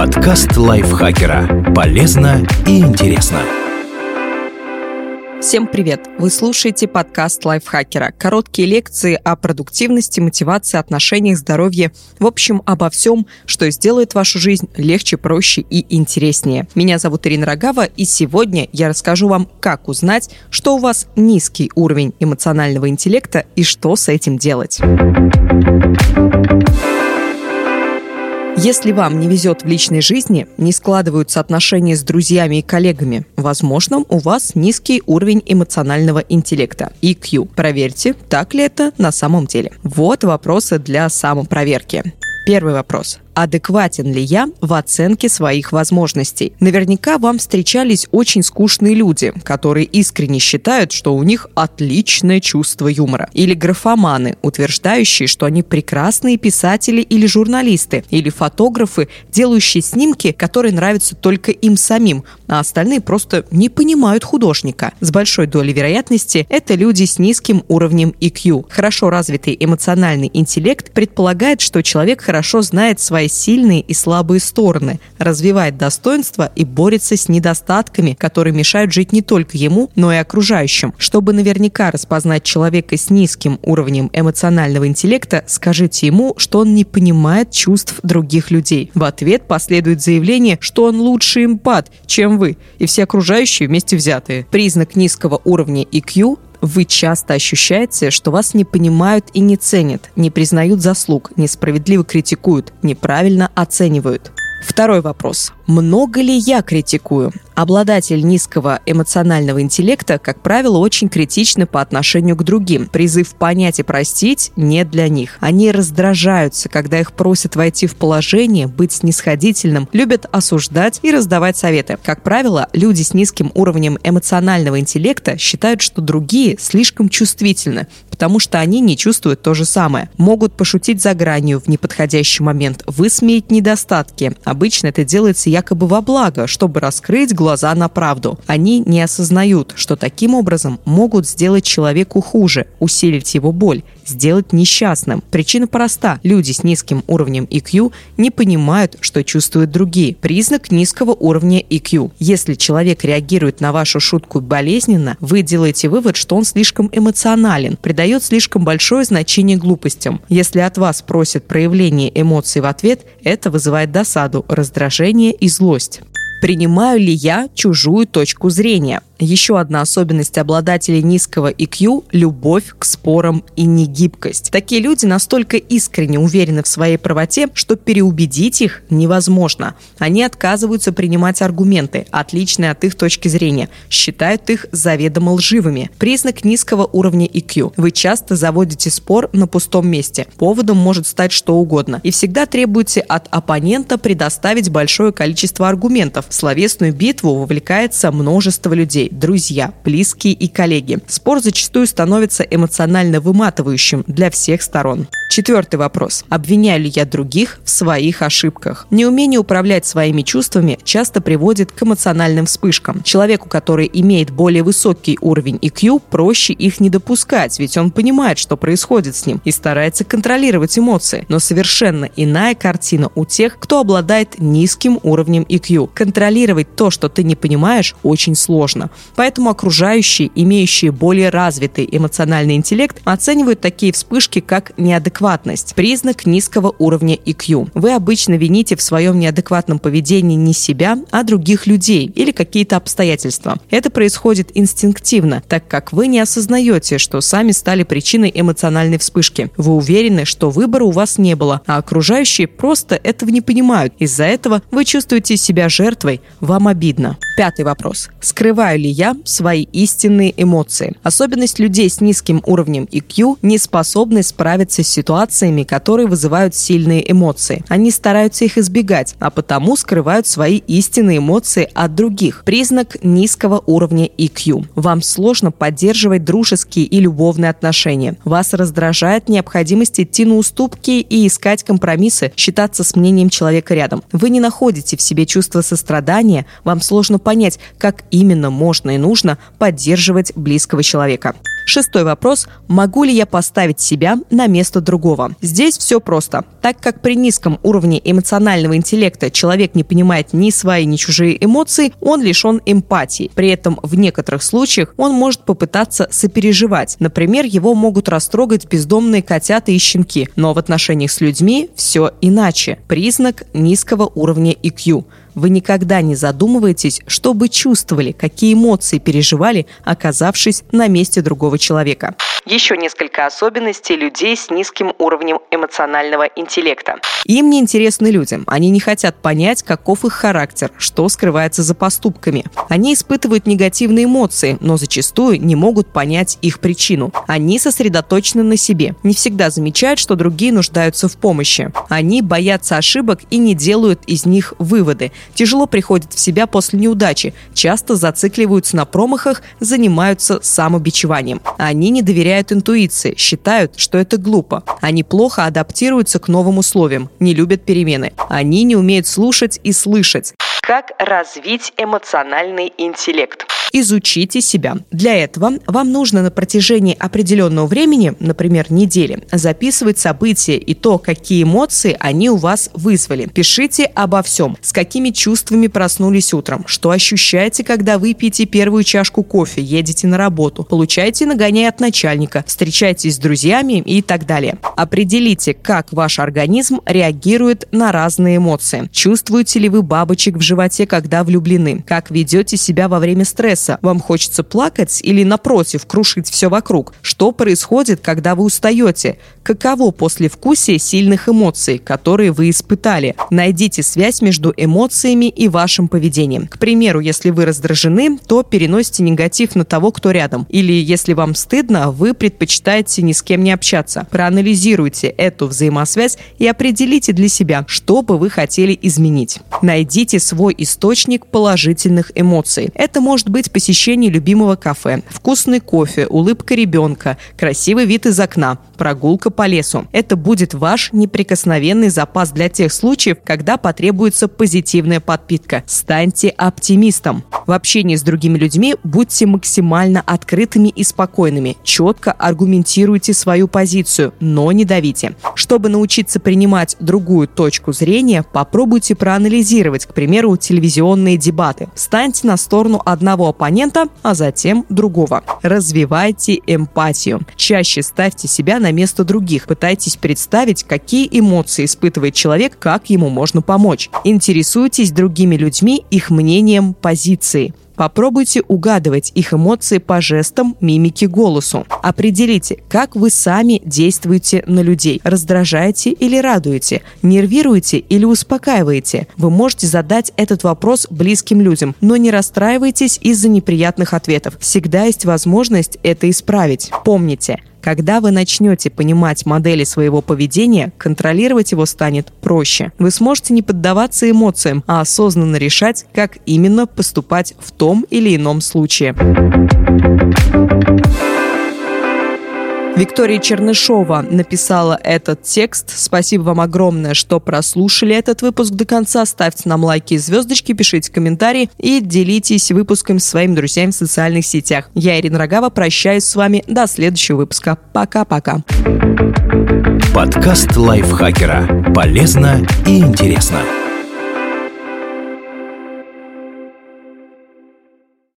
Подкаст лайфхакера. Полезно и интересно. Всем привет! Вы слушаете подкаст лайфхакера. Короткие лекции о продуктивности, мотивации, отношениях, здоровье. В общем, обо всем, что сделает вашу жизнь легче, проще и интереснее. Меня зовут Ирина Рогава, и сегодня я расскажу вам, как узнать, что у вас низкий уровень эмоционального интеллекта и что с этим делать. Если вам не везет в личной жизни, не складываются отношения с друзьями и коллегами, возможно, у вас низкий уровень эмоционального интеллекта, EQ. Проверьте, так ли это на самом деле. Вот вопросы для самопроверки. Первый вопрос адекватен ли я в оценке своих возможностей. Наверняка вам встречались очень скучные люди, которые искренне считают, что у них отличное чувство юмора. Или графоманы, утверждающие, что они прекрасные писатели или журналисты, или фотографы, делающие снимки, которые нравятся только им самим, а остальные просто не понимают художника. С большой долей вероятности это люди с низким уровнем EQ. Хорошо развитый эмоциональный интеллект предполагает, что человек хорошо знает свои сильные и слабые стороны, развивает достоинства и борется с недостатками, которые мешают жить не только ему, но и окружающим. Чтобы наверняка распознать человека с низким уровнем эмоционального интеллекта, скажите ему, что он не понимает чувств других людей. В ответ последует заявление, что он лучший эмпат, чем вы, и все окружающие вместе взятые. Признак низкого уровня EQ вы часто ощущаете, что вас не понимают и не ценят, не признают заслуг, несправедливо критикуют, неправильно оценивают. Второй вопрос. Много ли я критикую? Обладатель низкого эмоционального интеллекта, как правило, очень критичны по отношению к другим. Призыв понять и простить не для них. Они раздражаются, когда их просят войти в положение, быть снисходительным, любят осуждать и раздавать советы. Как правило, люди с низким уровнем эмоционального интеллекта считают, что другие слишком чувствительны, потому что они не чувствуют то же самое. Могут пошутить за гранью в неподходящий момент, высмеять недостатки. Обычно это делается якобы во благо, чтобы раскрыть глаза глаза на правду. Они не осознают, что таким образом могут сделать человеку хуже, усилить его боль, сделать несчастным. Причина проста. Люди с низким уровнем EQ не понимают, что чувствуют другие. Признак низкого уровня EQ. Если человек реагирует на вашу шутку болезненно, вы делаете вывод, что он слишком эмоционален, придает слишком большое значение глупостям. Если от вас просят проявление эмоций в ответ, это вызывает досаду, раздражение и злость. Принимаю ли я чужую точку зрения? Еще одна особенность обладателей низкого IQ – любовь к спорам и негибкость. Такие люди настолько искренне уверены в своей правоте, что переубедить их невозможно. Они отказываются принимать аргументы, отличные от их точки зрения, считают их заведомо лживыми. Признак низкого уровня IQ. Вы часто заводите спор на пустом месте. Поводом может стать что угодно. И всегда требуете от оппонента предоставить большое количество аргументов. В словесную битву вовлекается множество людей друзья, близкие и коллеги. Спор зачастую становится эмоционально выматывающим для всех сторон. Четвертый вопрос. Обвиняю ли я других в своих ошибках? Неумение управлять своими чувствами часто приводит к эмоциональным вспышкам. Человеку, который имеет более высокий уровень IQ, проще их не допускать, ведь он понимает, что происходит с ним и старается контролировать эмоции. Но совершенно иная картина у тех, кто обладает низким уровнем IQ. Контролировать то, что ты не понимаешь, очень сложно. Поэтому окружающие, имеющие более развитый эмоциональный интеллект, оценивают такие вспышки как неадекватность, признак низкого уровня IQ. Вы обычно вините в своем неадекватном поведении не себя, а других людей или какие-то обстоятельства. Это происходит инстинктивно, так как вы не осознаете, что сами стали причиной эмоциональной вспышки. Вы уверены, что выбора у вас не было, а окружающие просто этого не понимают. Из-за этого вы чувствуете себя жертвой, вам обидно. Пятый вопрос. Скрываю ли я свои истинные эмоции? Особенность людей с низким уровнем IQ – не справиться с ситуациями, которые вызывают сильные эмоции. Они стараются их избегать, а потому скрывают свои истинные эмоции от других. Признак низкого уровня IQ. Вам сложно поддерживать дружеские и любовные отношения. Вас раздражает необходимость идти на уступки и искать компромиссы, считаться с мнением человека рядом. Вы не находите в себе чувство сострадания, вам сложно понять, как именно можно и нужно поддерживать близкого человека. Шестой вопрос. Могу ли я поставить себя на место другого? Здесь все просто. Так как при низком уровне эмоционального интеллекта человек не понимает ни свои, ни чужие эмоции, он лишен эмпатии. При этом в некоторых случаях он может попытаться сопереживать. Например, его могут растрогать бездомные котята и щенки. Но в отношениях с людьми все иначе. Признак низкого уровня IQ. Вы никогда не задумываетесь, что бы чувствовали, какие эмоции переживали, оказавшись на месте другого человека. Еще несколько особенностей людей с низким уровнем эмоционального интеллекта. Им не интересны люди. Они не хотят понять, каков их характер, что скрывается за поступками. Они испытывают негативные эмоции, но зачастую не могут понять их причину. Они сосредоточены на себе, не всегда замечают, что другие нуждаются в помощи. Они боятся ошибок и не делают из них выводы. Тяжело приходят в себя после неудачи, часто зацикливаются на промахах, занимаются самобичеванием. Они не доверяют интуиции, считают, что это глупо. Они плохо адаптируются к новым условиям, не любят перемены. Они не умеют слушать и слышать. Как развить эмоциональный интеллект? Изучите себя. Для этого вам нужно на протяжении определенного времени, например, недели, записывать события и то, какие эмоции они у вас вызвали. Пишите обо всем. С какими чувствами проснулись утром, что ощущаете, когда вы пьете первую чашку кофе, едете на работу, получаете нагоняй от начальника, встречаетесь с друзьями и так далее. Определите, как ваш организм реагирует на разные эмоции. Чувствуете ли вы бабочек в животе, когда влюблены? Как ведете себя во время стресса? Стресса вам хочется плакать или, напротив, крушить все вокруг? Что происходит, когда вы устаете? Каково послевкусие сильных эмоций, которые вы испытали? Найдите связь между эмоциями и вашим поведением. К примеру, если вы раздражены, то переносите негатив на того, кто рядом. Или если вам стыдно, вы предпочитаете ни с кем не общаться. Проанализируйте эту взаимосвязь и определите для себя, что бы вы хотели изменить. Найдите свой источник положительных эмоций. Это может быть посещение любимого кафе, вкусный кофе, улыбка ребенка, красивый вид из окна, прогулка по лесу. Это будет ваш неприкосновенный запас для тех случаев, когда потребуется позитивная подпитка. Станьте оптимистом. В общении с другими людьми будьте максимально открытыми и спокойными. Четко аргументируйте свою позицию, но не давите. Чтобы научиться принимать другую точку зрения, попробуйте проанализировать, к примеру, телевизионные дебаты. Станьте на сторону одного оппонента, а затем другого. Развивайте эмпатию. Чаще ставьте себя на место других. Пытайтесь представить, какие эмоции испытывает человек, как ему можно помочь. Интересуйтесь другими людьми, их мнением, позицией. Попробуйте угадывать их эмоции по жестам, мимике, голосу. Определите, как вы сами действуете на людей. Раздражаете или радуете? Нервируете или успокаиваете? Вы можете задать этот вопрос близким людям, но не расстраивайтесь из-за неприятных ответов. Всегда есть возможность это исправить. Помните, когда вы начнете понимать модели своего поведения, контролировать его станет проще. Вы сможете не поддаваться эмоциям, а осознанно решать, как именно поступать в том или ином случае. Виктория Чернышова написала этот текст. Спасибо вам огромное, что прослушали этот выпуск до конца. Ставьте нам лайки и звездочки, пишите комментарии и делитесь выпуском с своими друзьями в социальных сетях. Я, Ирина Рогава, прощаюсь с вами до следующего выпуска. Пока-пока. Подкаст лайфхакера. Полезно и интересно.